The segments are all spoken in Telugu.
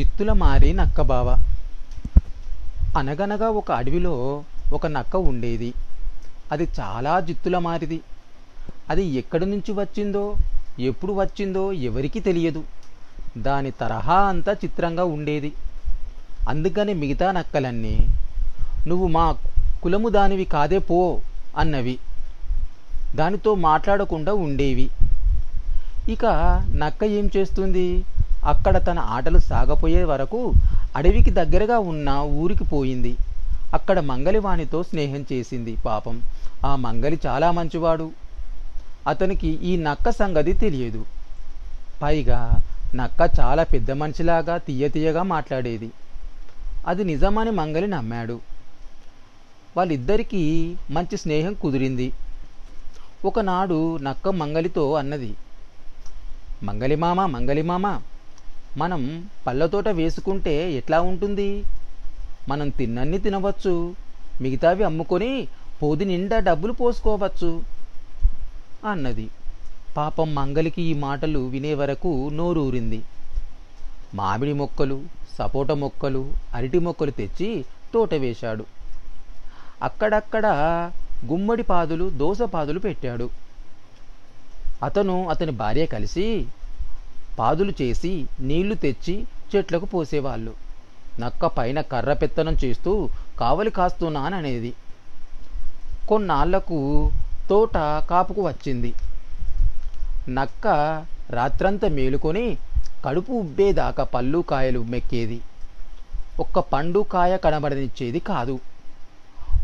జిత్తుల మారి నక్క బావ. అనగనగా ఒక అడవిలో ఒక నక్క ఉండేది. అది చాలా జిత్తుల మారిది. అది ఎక్కడి నుంచి వచ్చిందో ఎప్పుడు వచ్చిందో ఎవరికీ తెలియదు. దాని తరహా అంతా చిత్రంగా ఉండేది. అందుకని మిగతా నక్కలన్నీ నువ్వు మా కులము దానివి కాదే పో అన్నవి. దానితో మాట్లాడకుండా ఉండేవి. ఇక నక్క ఏం చేస్తుంది? అక్కడ తన ఆటలు సాగపోయే వరకు అడవికి దగ్గరగా ఉన్న ఊరికి పోయింది. అక్కడ మంగలివానితో స్నేహం చేసింది పాపం. ఆ మంగలి చాలా మంచివాడు. అతనికి ఈ నక్క సంగతి తెలియదు. పైగా నక్క చాలా పెద్ద మనిషిలాగా తీయ తీయగా మాట్లాడేది. అది నిజమని మంగలి నమ్మాడు. వాళ్ళిద్దరికీ మంచి స్నేహం కుదిరింది. ఒకనాడు నక్క మంగలితో అన్నది మంగలిమామ మంగలిమామ మనం పళ్ళతోట వేసుకుంటే ఎట్లా ఉంటుంది? మనం తిన్నన్ని తినవచ్చు మిగతావి అమ్ముకొని పొది నిండా డబ్బులు పోసుకోవచ్చు అన్నది. పాపం మంగలికి ఈ మాటలు వినే వరకు నోరూరింది. మామిడి మొక్కలు సపోట మొక్కలు అరటి మొక్కలు తెచ్చి తోట వేశాడు. అక్కడక్కడ గుమ్మడి పాదులు దోస పాదులు పెట్టాడు. అతను అతని భార్య కలిసి పాదులు చేసి నీళ్ళు తెచ్చి చెట్లకు పోసేవాళ్ళు. నక్క పైన కర్ర పెత్తనం చేస్తూ కావలి కాస్తున్నాననేది కొన్నాళ్ళకు తోట కాపుకు వచ్చింది. నక్క రాత్రంతా మేలుకొని కడుపు ఉబ్బేదాకా పళ్ళు కాయలు మెక్కేది. ఒక్క పండు కాయ కనబడనిచ్చేది కాదు.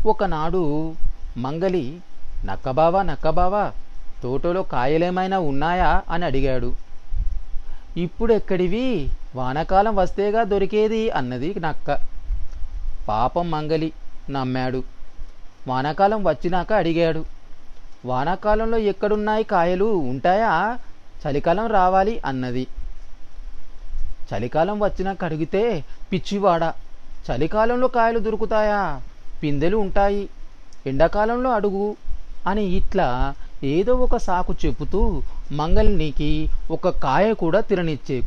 ఒకనాడు మంగలి నక్కబావా నక్కబావా తోటలో కాయలేమైనా ఉన్నాయా? అని అడిగాడు. ఇప్పుడెక్కడివి? వానకాలం వస్తేగా దొరికేది అన్నది నక్క. పాపం మంగలి నమ్మాడు. వానాకాలం వచ్చినాక అడిగాడు. వానాకాలంలో ఎక్కడున్నాయి కాయలు? ఉంటాయా? చలికాలం రావాలి అన్నది. చలికాలం వచ్చినాక అడిగితే పిచ్చివాడ చలికాలంలో కాయలు దొరుకుతాయా? పిందెలు ఉంటాయి. ఎండాకాలంలో అడుగు అని ఇట్లా ఏదో ఒక సాకు చెబుతూ మంగళనికి ఒక కాయ కూడా తిననిచ్చే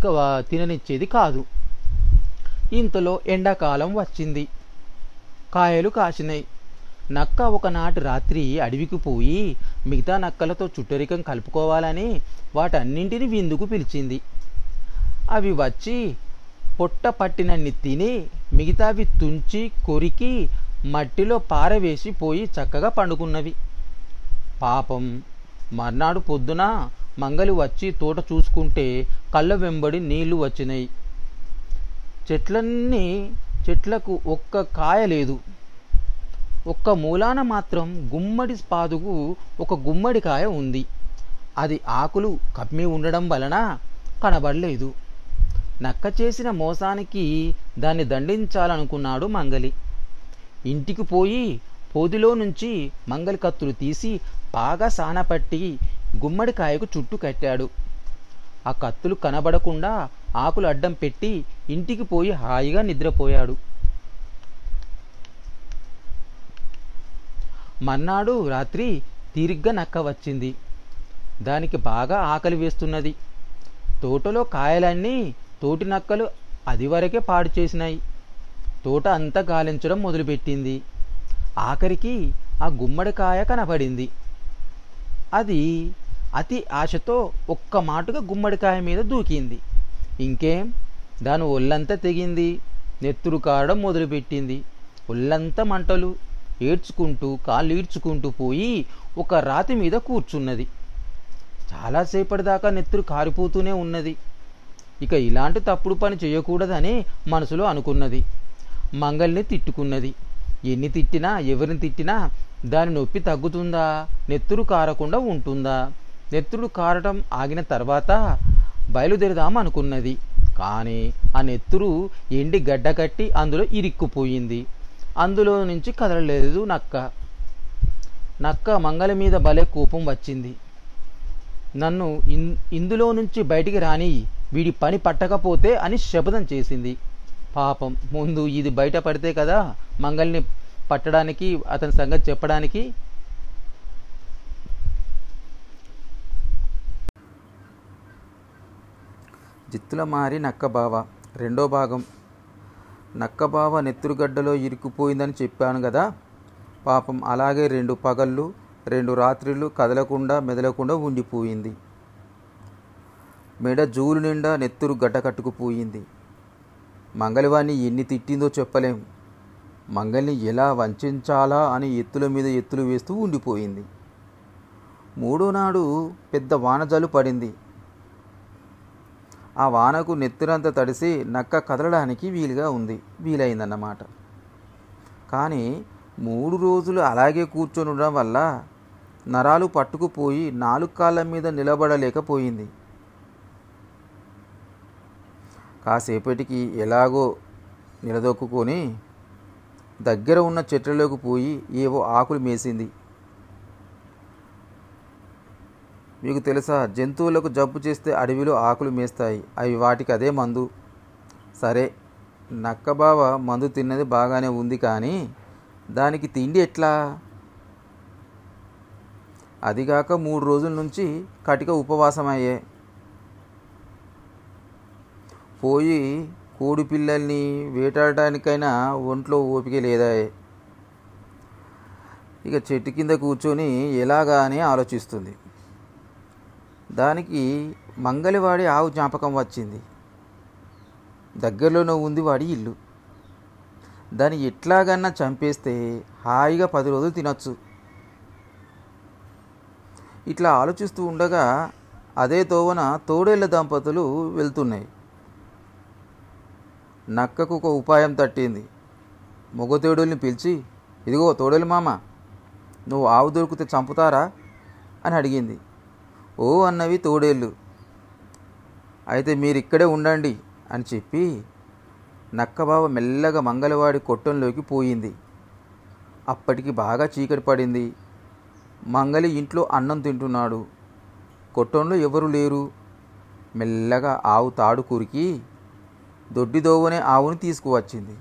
తిననిచ్చేది కాదు. ఇంతలో ఎండాకాలం వచ్చింది. కాయలు కాసినాయి. నక్క ఒకనాటి రాత్రి అడవికి పోయి మిగతా నక్కలతో చుట్టరికం కలుపుకోవాలని వాటన్నింటిని విందుకు పిలిచింది. అవి వచ్చి పొట్ట పట్టినన్ని తిని మిగతావి తుంచి కొరికి మట్టిలో పారవేసి పోయి చక్కగా పండుకున్నవి. పాపం మర్నాడు పొద్దున మంగలి వచ్చి తోట చూసుకుంటే కళ్ళ వెంబడి నీళ్ళు వచ్చినాయి చెట్లన్నీ చెట్లకు ఒక్క కాయ లేదు. ఒక్క మూలాన మాత్రం గుమ్మడి పాదుకు ఒక గుమ్మడికాయ ఉంది. అది ఆకులు కమ్మి ఉండడం వలన కనబడలేదు. నక్క చేసిన మోసానికి దాన్ని దండించాలనుకున్నాడు మంగలి. ఇంటికి పోయి పోదిలో నుంచి మంగలి కత్తులు తీసి బాగా సానపట్టి గుమ్మడికాయకు చుట్టూ కట్టాడు. ఆ కత్తులు కనబడకుండా ఆకులు అడ్డం పెట్టి ఇంటికి పోయి హాయిగా నిద్రపోయాడు. మర్నాడు రాత్రి తీరిగ్గా నక్క వచ్చింది. దానికి బాగా ఆకలి వేస్తున్నది. తోటలో కాయలన్నీ తోటి నక్కలు అదివరకే పాడు చేసినాయి. తోట అంతా గాలించడం మొదలుపెట్టింది. ఆఖరికి ఆ గుమ్మడికాయ కనబడింది. అది అతి ఆశతో ఒక్క మాటుగా గుమ్మడికాయ మీద దూకింది. ఇంకేం? దాని ఒళ్ళంతా తెగింది. నెత్తురు కారడం మొదలుపెట్టింది. ఒళ్ళంతా మంటలు. ఏడ్చుకుంటూ కాళ్ళు ఈడ్చుకుంటూ పోయి ఒక రాతి మీద కూర్చున్నది. చాలాసేపటి దాకా నెత్తురు కారిపోతూనే ఉన్నది. ఇక ఇలాంటి తప్పుడు పని చేయకూడదని మనసులో అనుకున్నది. మంగల్ని తిట్టుకున్నది. ఎన్ని తిట్టినా ఎవరిని తిట్టినా దాని నొప్పి తగ్గుతుందా? నెత్తురు కారకుండా ఉంటుందా? నెత్తుడు కారటం ఆగిన తర్వాత బయలుదేరదాం అనుకున్నది. కానీ ఆ నెత్తురు ఎండి గడ్డ కట్టి అందులో ఇరిక్కుపోయింది. అందులో నుంచి కదలలేదు నక్క. నక్క మంగళ మీద భలే కోపం వచ్చింది. నన్ను ఇన్ ఇందులో నుంచి బయటికి రాని వీడి పని పట్టకపోతే అని శపథం చేసింది. పాపం ముందు ఇది బయట పడితే కదా మంగల్ని పట్టడానికి అతని సంగతి చెప్పడానికి జిత్తుల మారి నక్కబావ రెండో భాగం. నక్కబావ నెత్తురుగడ్డలో ఇరుక్కుపోయిందని చెప్పాను కదా పాపం అలాగే రెండు పగళ్ళు రెండు రాత్రులు కదలకుండా మెదలకుండా ఉండిపోయింది. మెడ జూలు నిండా నెత్తురు గడ్డ కట్టుకుపోయింది. మంగళవాణ్ణి ఎన్ని తిట్టిందో చెప్పలేం. మంగల్ని ఎలా వంచాలా అని ఎత్తుల మీద ఎత్తులు వేస్తూ ఉండిపోయింది. మూడో నాడు పెద్ద వానజాలు పడింది. ఆ వానకు నెత్తురంతా తడిసి నక్క కదలడానికి వీలుగా ఉంది. వీలైందన్నమాట. కానీ మూడు రోజులు అలాగే కూర్చొని ఉండడం వల్ల నరాలు పట్టుకుపోయి నాలుగు కాళ్ళ మీద నిలబడలేకపోయింది. కాసేపటికి ఎలాగో నిలదొక్కుని దగ్గర ఉన్న చెట్లలోకి పోయి ఏవో ఆకులు మేసింది. మీకు తెలుసా జంతువులకు జబ్బు చేస్తే అడవిలో ఆకులు మేస్తాయి అవి వాటికి అదే మందు. సరే నక్కబావ మందు తిన్నది బాగానే ఉంది కానీ దానికి తిండి ఎట్లా? అదిగాక మూడు రోజుల నుంచి కటిక ఉపవాసం అయ్యే పోయి కోడి పిల్లల్ని వేటాడటానికైనా ఒంట్లో ఓపిక లేదా? ఇక చెట్టు కింద కూర్చొని ఎలాగా అని ఆలోచిస్తుంది. దానికి మంగలివాడి ఆవు జ్ఞాపకం వచ్చింది. దగ్గరలోనే ఉంది వాడి ఇల్లు. దాన్ని ఎట్లాగన్నా చంపేస్తే హాయిగా పది రోజులు తినొచ్చు. ఇట్లా ఆలోచిస్తూ ఉండగా అదే తోవన తోడేళ్ళ దంపతులు వెళ్తున్నాయి. నక్కకు ఒక ఉపాయం తట్టింది. మొగ పిలిచి ఇదిగో తోడేలు మామ నువ్వు ఆవు దొరికితే చంపుతారా? అని అడిగింది. ఓ అన్నవి తోడేళ్ళు. అయితే మీరు ఇక్కడే ఉండండి అని చెప్పి నక్కబావ మెల్లగా మంగళవాడి కొట్టంలోకి పోయింది. అప్పటికి బాగా చీకటి పడింది. మంగలి ఇంట్లో అన్నం తింటున్నాడు. కొట్టంలో ఎవరు లేరు. మెల్లగా ఆవు తాడు కురికి దొడ్డిదోవనే ఆవుని తీసుకువచ్చింది.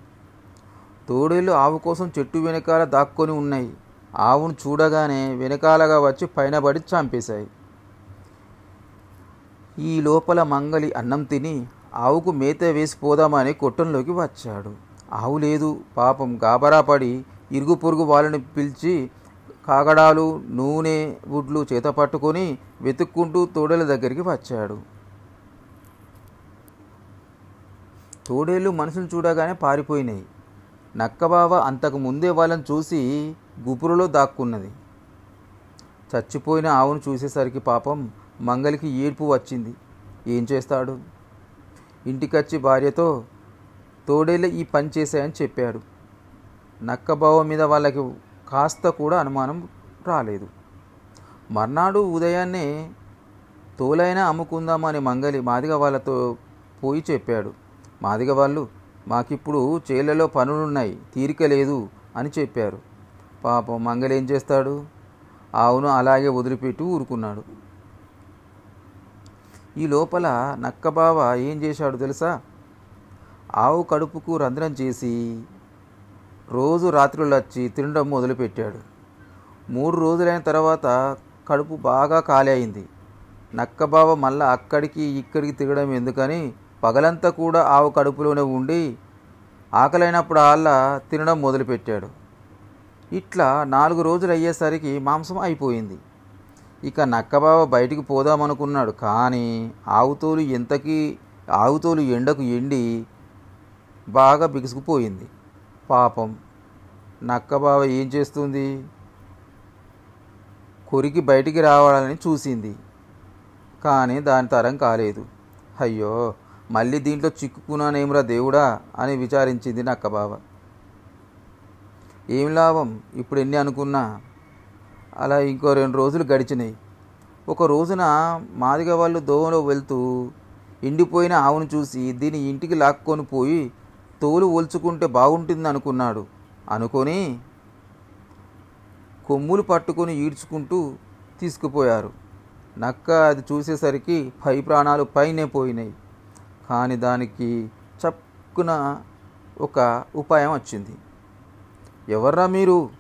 తోడేళ్ళు ఆవు కోసం చెట్టు వెనకాల దాక్కొని ఉన్నాయి. ఆవును చూడగానే వెనకాలగా వచ్చి పైన పడి చంపేశాయి. ఈ లోపల మంగలి అన్నం తిని ఆవుకు మేత వేసి పోదామని కొట్టంలోకి వచ్చాడు. ఆవు లేదు పాపం గాబరా పడి ఇరుగు పొరుగు వాళ్ళని పిలిచి కాగడాలు నూనె గుడ్లు చేత పట్టుకొని వెతుక్కుంటూ తోడేల దగ్గరికి వచ్చాడు. తోడేళ్ళు మనుషులు చూడగానే పారిపోయినాయి. నక్కబావ అంతకు ముందే వాళ్ళని చూసి గుపురులో దాక్కున్నది. చచ్చిపోయిన ఆవును చూసేసరికి పాపం మంగలికి ఏడ్పు వచ్చింది. ఏం చేస్తాడు? ఇంటికొచ్చి భార్యతో తోడేళ్ళ ఈ పని చేశాయని చెప్పాడు. నక్కబావ మీద వాళ్ళకి కాస్త కూడా అనుమానం రాలేదు. మర్నాడు ఉదయాన్నే తోలైనా అమ్ముకుందామని మంగలి మాదిగ వాళ్ళతో పోయి చెప్పాడు. మాదిగ వాళ్ళు మాకిప్పుడు చేళ్ళలో పనులున్నాయి తీరిక లేదు అని చెప్పారు. పాపం మంగలి ఏం చేస్తాడు? ఆవును అలాగే వదిలిపెట్టి ఊరుకున్నాడు. ఈ లోపల నక్కబావ ఏం చేశాడు తెలుసా? ఆవు కడుపుకు రంధ్రం చేసి రోజు రాత్రులు వచ్చి తినడం మొదలుపెట్టాడు. మూడు రోజులైన తర్వాత కడుపు బాగా ఖాళీ అయింది. నక్కబావ మళ్ళా అక్కడికి ఇక్కడికి తిరగడం ఎందుకని పగలంతా కూడా ఆవు కడుపులోనే ఉండి ఆకలైనప్పుడు ఆళ్ళ తినడం మొదలుపెట్టాడు. ఇట్లా నాలుగు రోజులు అయ్యేసరికి మాంసం అయిపోయింది. ఇక నక్కబావ బయటికి పోదామనుకున్నాడు. కానీ ఆవుతోలు ఎంతకీ ఆవుతోలు ఎండకు ఎండి బాగా బిగుసుకుపోయింది. పాపం నక్కబావ ఏం చేస్తుంది? కొరికి బయటికి రావాలని చూసింది. కానీ దాని తరం కాలేదు. అయ్యో మళ్ళీ దీంట్లో చిక్కుకున్నానేమ్రా దేవుడా అని విచారించింది నక్కబావ. ఏం లాభం? ఇప్పుడు ఎన్ని అనుకున్నా అలా ఇంకో రెండు రోజులు గడిచినాయి. ఒక రోజున మాదిగ వాళ్ళు దోవలో వెళ్తూ ఎండిపోయిన ఆవును చూసి దీన్ని ఇంటికి లాక్కొని పోయి తోలు ఒల్చుకుంటే బాగుంటుంది అనుకున్నాడు. అనుకొని కొమ్ములు పట్టుకొని ఈడ్చుకుంటూ తీసుకుపోయారు. నక్క అది చూసేసరికి పై ప్రాణాలు పైనే పోయినాయి. కానీ దానికి చప్పున ఒక ఉపాయం వచ్చింది. ఎవర్రా మీరు?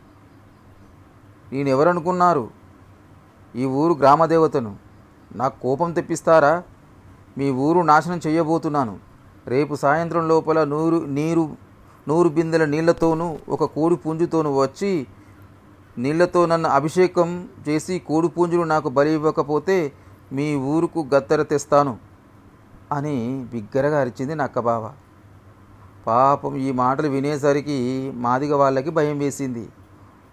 నేనెవరనుకున్నారు? ఈ ఊరు గ్రామదేవతను. నాకు కోపం తెప్పిస్తారా? మీ ఊరు నాశనం చేయబోతున్నాను. రేపు సాయంత్రం లోపల నూరు నీరు నూరు బిందెల నీళ్ళతోనూ ఒక కోడి పుంజుతోనూ వచ్చి నీళ్ళతో నన్ను అభిషేకం చేసి కోడి పుంజులు నాకు బలి ఇవ్వకపోతే మీ ఊరుకు గత్తెర తెస్తాను అని బిగ్గరగా అరిచింది నక్కబావ పాపం ఈ మాటలు వినేసరికి మాదిగ వాళ్ళకి భయం వేసింది.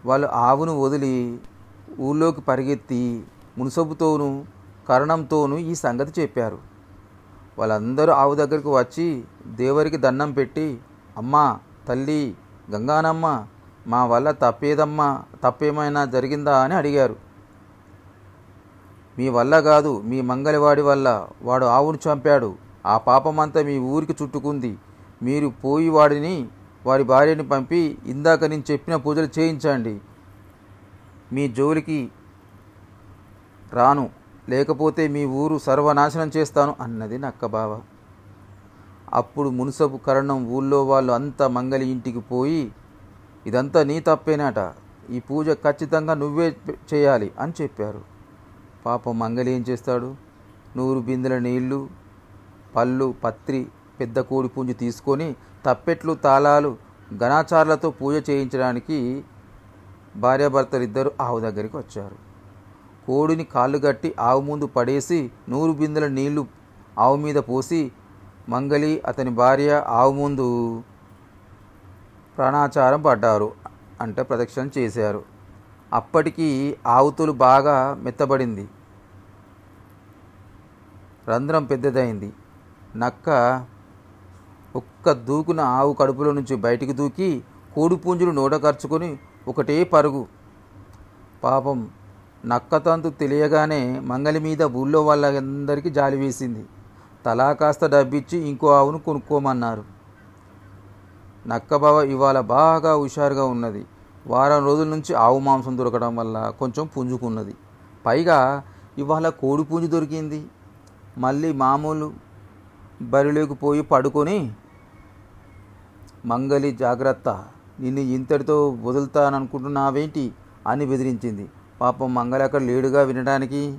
వాళ్ళు ఆవును వదిలి ఊళ్ళోకి పరిగెత్తి మున్సబుతోనూ కరణంతోనూ ఈ సంగతి చెప్పారు. వాళ్ళందరూ ఆవు దగ్గరికి వచ్చి దేవరికి దండం పెట్టి అమ్మా తల్లి గంగానమ్మ మా వల్ల తప్పేదమ్మా తప్పేమైనా జరిగిందా? అని అడిగారు. మీ వల్ల కాదు మీ మంగళవాడి వల్ల. వాడు ఆవును చంపాడు. ఆ పాపమంతా మీ ఊరికి చుట్టుకుంది. మీరు పోయి వాడిని వారి భార్యని పంపి ఇందాక నేను చెప్పిన పూజలు చేయించండి. మీ జోలికి రాను. లేకపోతే మీ ఊరు సర్వనాశనం చేస్తాను అన్నది నక్కబావ అప్పుడు మునుసపు కరణం ఊళ్ళో వాళ్ళు అంతా మంగలి ఇంటికి పోయి ఇదంతా నీ తప్పేనాట. ఈ పూజ ఖచ్చితంగా నువ్వే చేయాలి అని చెప్పారు. పాపం మంగలి ఏం చేస్తాడు? నూరు బిందెల నీళ్ళు పళ్ళు పత్రి పెద్ద కోడి పుంజు తీసుకొని తప్పెట్లు తాళాలు ఘనాచారులతో పూజ చేయించడానికి భార్యాభర్తలిద్దరూ ఆవు దగ్గరికి వచ్చారు. కోడిని కాళ్ళు గట్టి ఆవు ముందు పడేసి నూరు బిందెల నీళ్ళు ఆవు మీద పోసి మంగలి అతని భార్య ఆవు ముందు ప్రాణాచారం పడ్డారు అంటే ప్రదక్షిణ చేశారు. అప్పటికి ఆవుతులు బాగా మెత్తబడింది. రంధ్రం పెద్దదైంది. నక్క కుక్క దూకున ఆవు కడుపులో నుంచి బయటికి దూకి కోడిపుంజులు నోటకర్చుకొని ఒకటే పరుగు. పాపం నక్క తంతు తెలియగానే మంగలి మీద ఊళ్ళో వాళ్ళందరికీ జాలి వేసింది. తలా కాస్త డబ్బిచ్చి ఇంకో ఆవును కొనుక్కోమన్నారు. నక్కబావ ఇవాళ బాగా హుషారుగా ఉన్నది. వారం రోజుల నుంచి ఆవు మాంసం దొరకడం వల్ల కొంచెం పుంజుకున్నది. పైగా ఇవాళ కోడి పుంజు దొరికింది. మళ్ళీ మామూలు బరిలోకి పోయి పడుకొని మంగలి జాగ్రత్త. నిన్ను ఇంతటితో వదులుతాననుకుంటున్నావేంటి? అని బెదిరించింది. పాపం మంగలి అక్కడ లేడుగా వినడానికి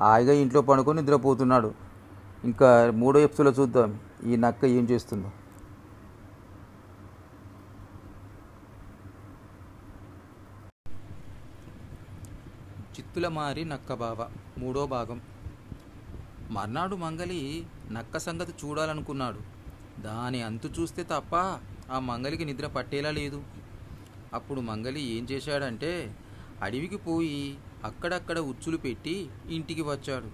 హాయిగా ఇంట్లో పడుకొని నిద్రపోతున్నాడు. ఇంకా మూడో ఎపిసోడ్లో చూద్దాం. ఈ నక్క ఏం చేస్తుందో. చిత్తుల మారి నక్క బావ మూడో భాగం. మర్నాడు మంగలి నక్క సంగతి చూడాలనుకున్నాడు. దాని అంతు చూస్తే తప్ప ఆ మంగలికి నిద్ర పట్టేలా లేదు. అప్పుడు మంగలి ఏం చేశాడంటే అడవికి పోయి అక్కడక్కడ ఉచ్చులు పెట్టి ఇంటికి వచ్చాడు.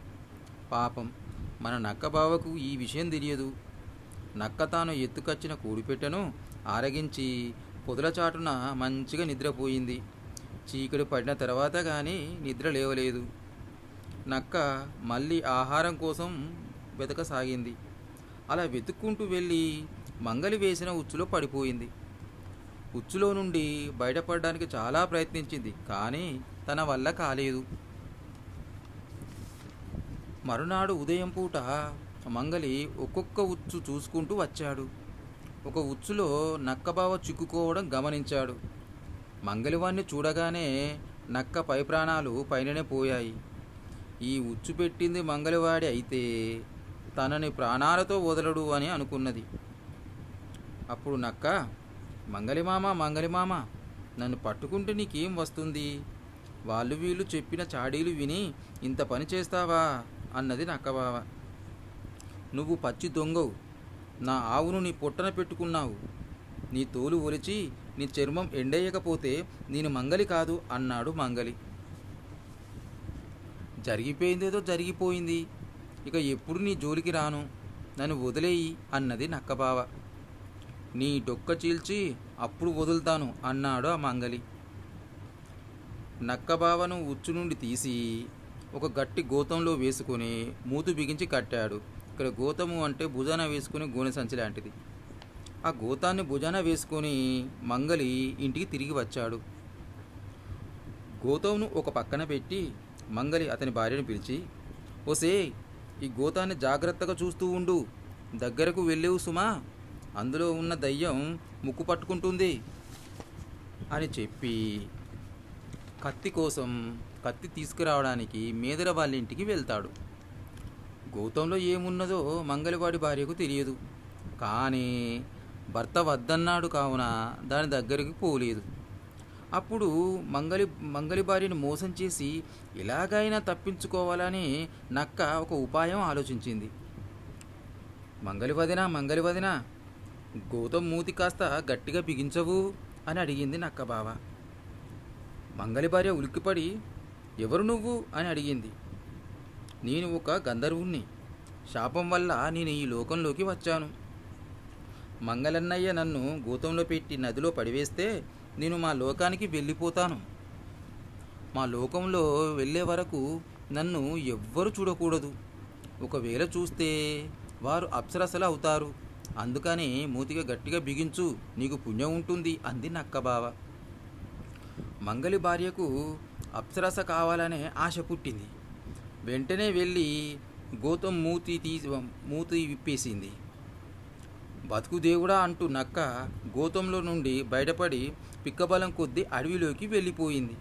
పాపం మన నక్క బావకు ఈ విషయం తెలియదు. నక్క తాను ఎత్తుకొచ్చిన కూడిపెట్టను ఆరగించి పొదల చాటున మంచిగా నిద్రపోయింది. చీకటి పడిన తర్వాత కానీ నిద్ర లేవలేదు. నక్క మళ్ళీ ఆహారం కోసం వెతకసాగింది. అలా వెతుక్కుంటూ వెళ్ళి మంగలి వేసిన ఉచ్చులో పడిపోయింది. ఉచ్చులో నుండి బయటపడడానికి చాలా ప్రయత్నించింది కానీ తన వల్ల కాలేదు. మరునాడు ఉదయం పూట మంగలి ఒక్కొక్క ఉచ్చు చూసుకుంటూ వచ్చాడు. ఒక ఉచ్చులో నక్కబావ చిక్కుకోవడం గమనించాడు. మంగలివాణ్ణి చూడగానే నక్క పై ప్రాణాలు పైననే పోయాయి. ఈ ఉచ్చు పెట్టింది మంగలివాడి అయితే తనని ప్రాణాలతో వదలడు అని అనుకున్నది. అప్పుడు నక్క మంగలిమామ మంగలిమామ నన్ను పట్టుకుంటే నీకేం వస్తుంది? వాళ్ళు వీళ్ళు చెప్పిన చాడీలు విని ఇంత పని చేస్తావా? అన్నది నక్కబావ నువ్వు పచ్చి దొంగవు. నా ఆవును నీ పొట్టన పెట్టుకున్నావు. నీ తోలు ఒలిచి నీ చర్మం ఎండేయకపోతే నేను మంగలి కాదు అన్నాడు మంగలి. జరిగిపోయిందేదో జరిగిపోయింది. ఇక ఎప్పుడు నీ జోలికి రాను? నన్ను వదిలేయి అన్నది నక్కబావ. నీ డొక్క చీల్చి అప్పుడు వదులుతాను అన్నాడు ఆ మంగలి. నక్కబావను ఉచ్చు నుండి తీసి ఒక గట్టి గోతంలో వేసుకొని మూతు బిగించి కట్టాడు. ఇక్కడ గోతము అంటే భుజాన వేసుకుని గోనె సంచి లాంటిది. ఆ గోతాన్ని భుజాన వేసుకొని మంగలి ఇంటికి తిరిగి వచ్చాడు. గోతంను ఒక పక్కన పెట్టి మంగలి అతని భార్యను పిలిచి ఓసే ఈ గోతాన్ని జాగ్రత్తగా చూస్తూ ఉండు. దగ్గరకు వెళ్ళేవు సుమా. అందులో ఉన్న దయ్యం ముక్కు పట్టుకుంటుంది అని చెప్పి కత్తి కోసం కత్తి తీసుకురావడానికి మేదర వాళ్ళ ఇంటికి వెళ్తాడు. గౌతంలో ఏమున్నదో మంగళవాడి భార్యకు తెలియదు. కానీ భర్త వద్దన్నాడు కావున దాని దగ్గరికి పోలేదు. అప్పుడు మంగలి మంగలి భార్యను మోసం చేసి ఎలాగైనా తప్పించుకోవాలని నక్క ఒక ఉపాయం ఆలోచించింది. మంగలి వదినా మంగలి వదినా గౌతమ్ మూతి కాస్త గట్టిగా బిగించవు అని అడిగింది నక్క బావ. మంగలి భార్య ఉలిక్కిపడి ఎవరు నువ్వు అని అడిగింది. నేను ఒక గంధర్వుణ్ణి. శాపం వల్ల నేను ఈ లోకంలోకి వచ్చాను. మంగళన్నయ్య నన్ను గూతంలో పెట్టి నదిలో పడివేస్తే నేను మా లోకానికి వెళ్ళిపోతాను. మా లోకంలో వెళ్ళే వరకు నన్ను ఎవ్వరు చూడకూడదు. ఒకవేళ చూస్తే వారు అప్సరసలు అవుతారు. అందుకని మూతిగా గట్టిగా బిగించు నీకు పుణ్యం ఉంటుంది అంది నక్క బావ మంగలి భార్యకు అప్సరస కావాలనే ఆశ పుట్టింది. వెంటనే వెళ్ళి గౌతమ్ మూతి తీసి మూతి విప్పేసింది. బతుకు దేవుడా అంటూ నక్క గోతంలో నుండి బయటపడి పిక్కబలం కొద్దీ అడవిలోకి వెళ్ళిపోయింది.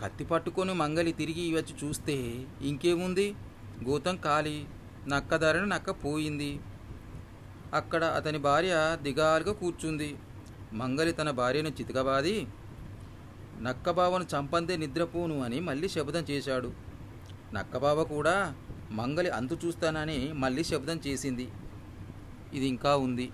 కత్తి పట్టుకొని మంగలి తిరిగి వచ్చి చూస్తే ఇంకేముంది? గోతం ఖాళీ నక్క ధరను నక్క పోయింది. అక్కడ అతని భార్య దిగాలుగా కూర్చుంది. మంగలి తన భార్యను చితకబాది నక్కబావను చంపందే నిద్రపోను అని మళ్ళీ శబ్దం చేశాడు. నక్కబావ కూడా మంగలి అంతు చూస్తానని మళ్ళీ శబ్దం చేసింది. ఇది ఇంకా ఉంది.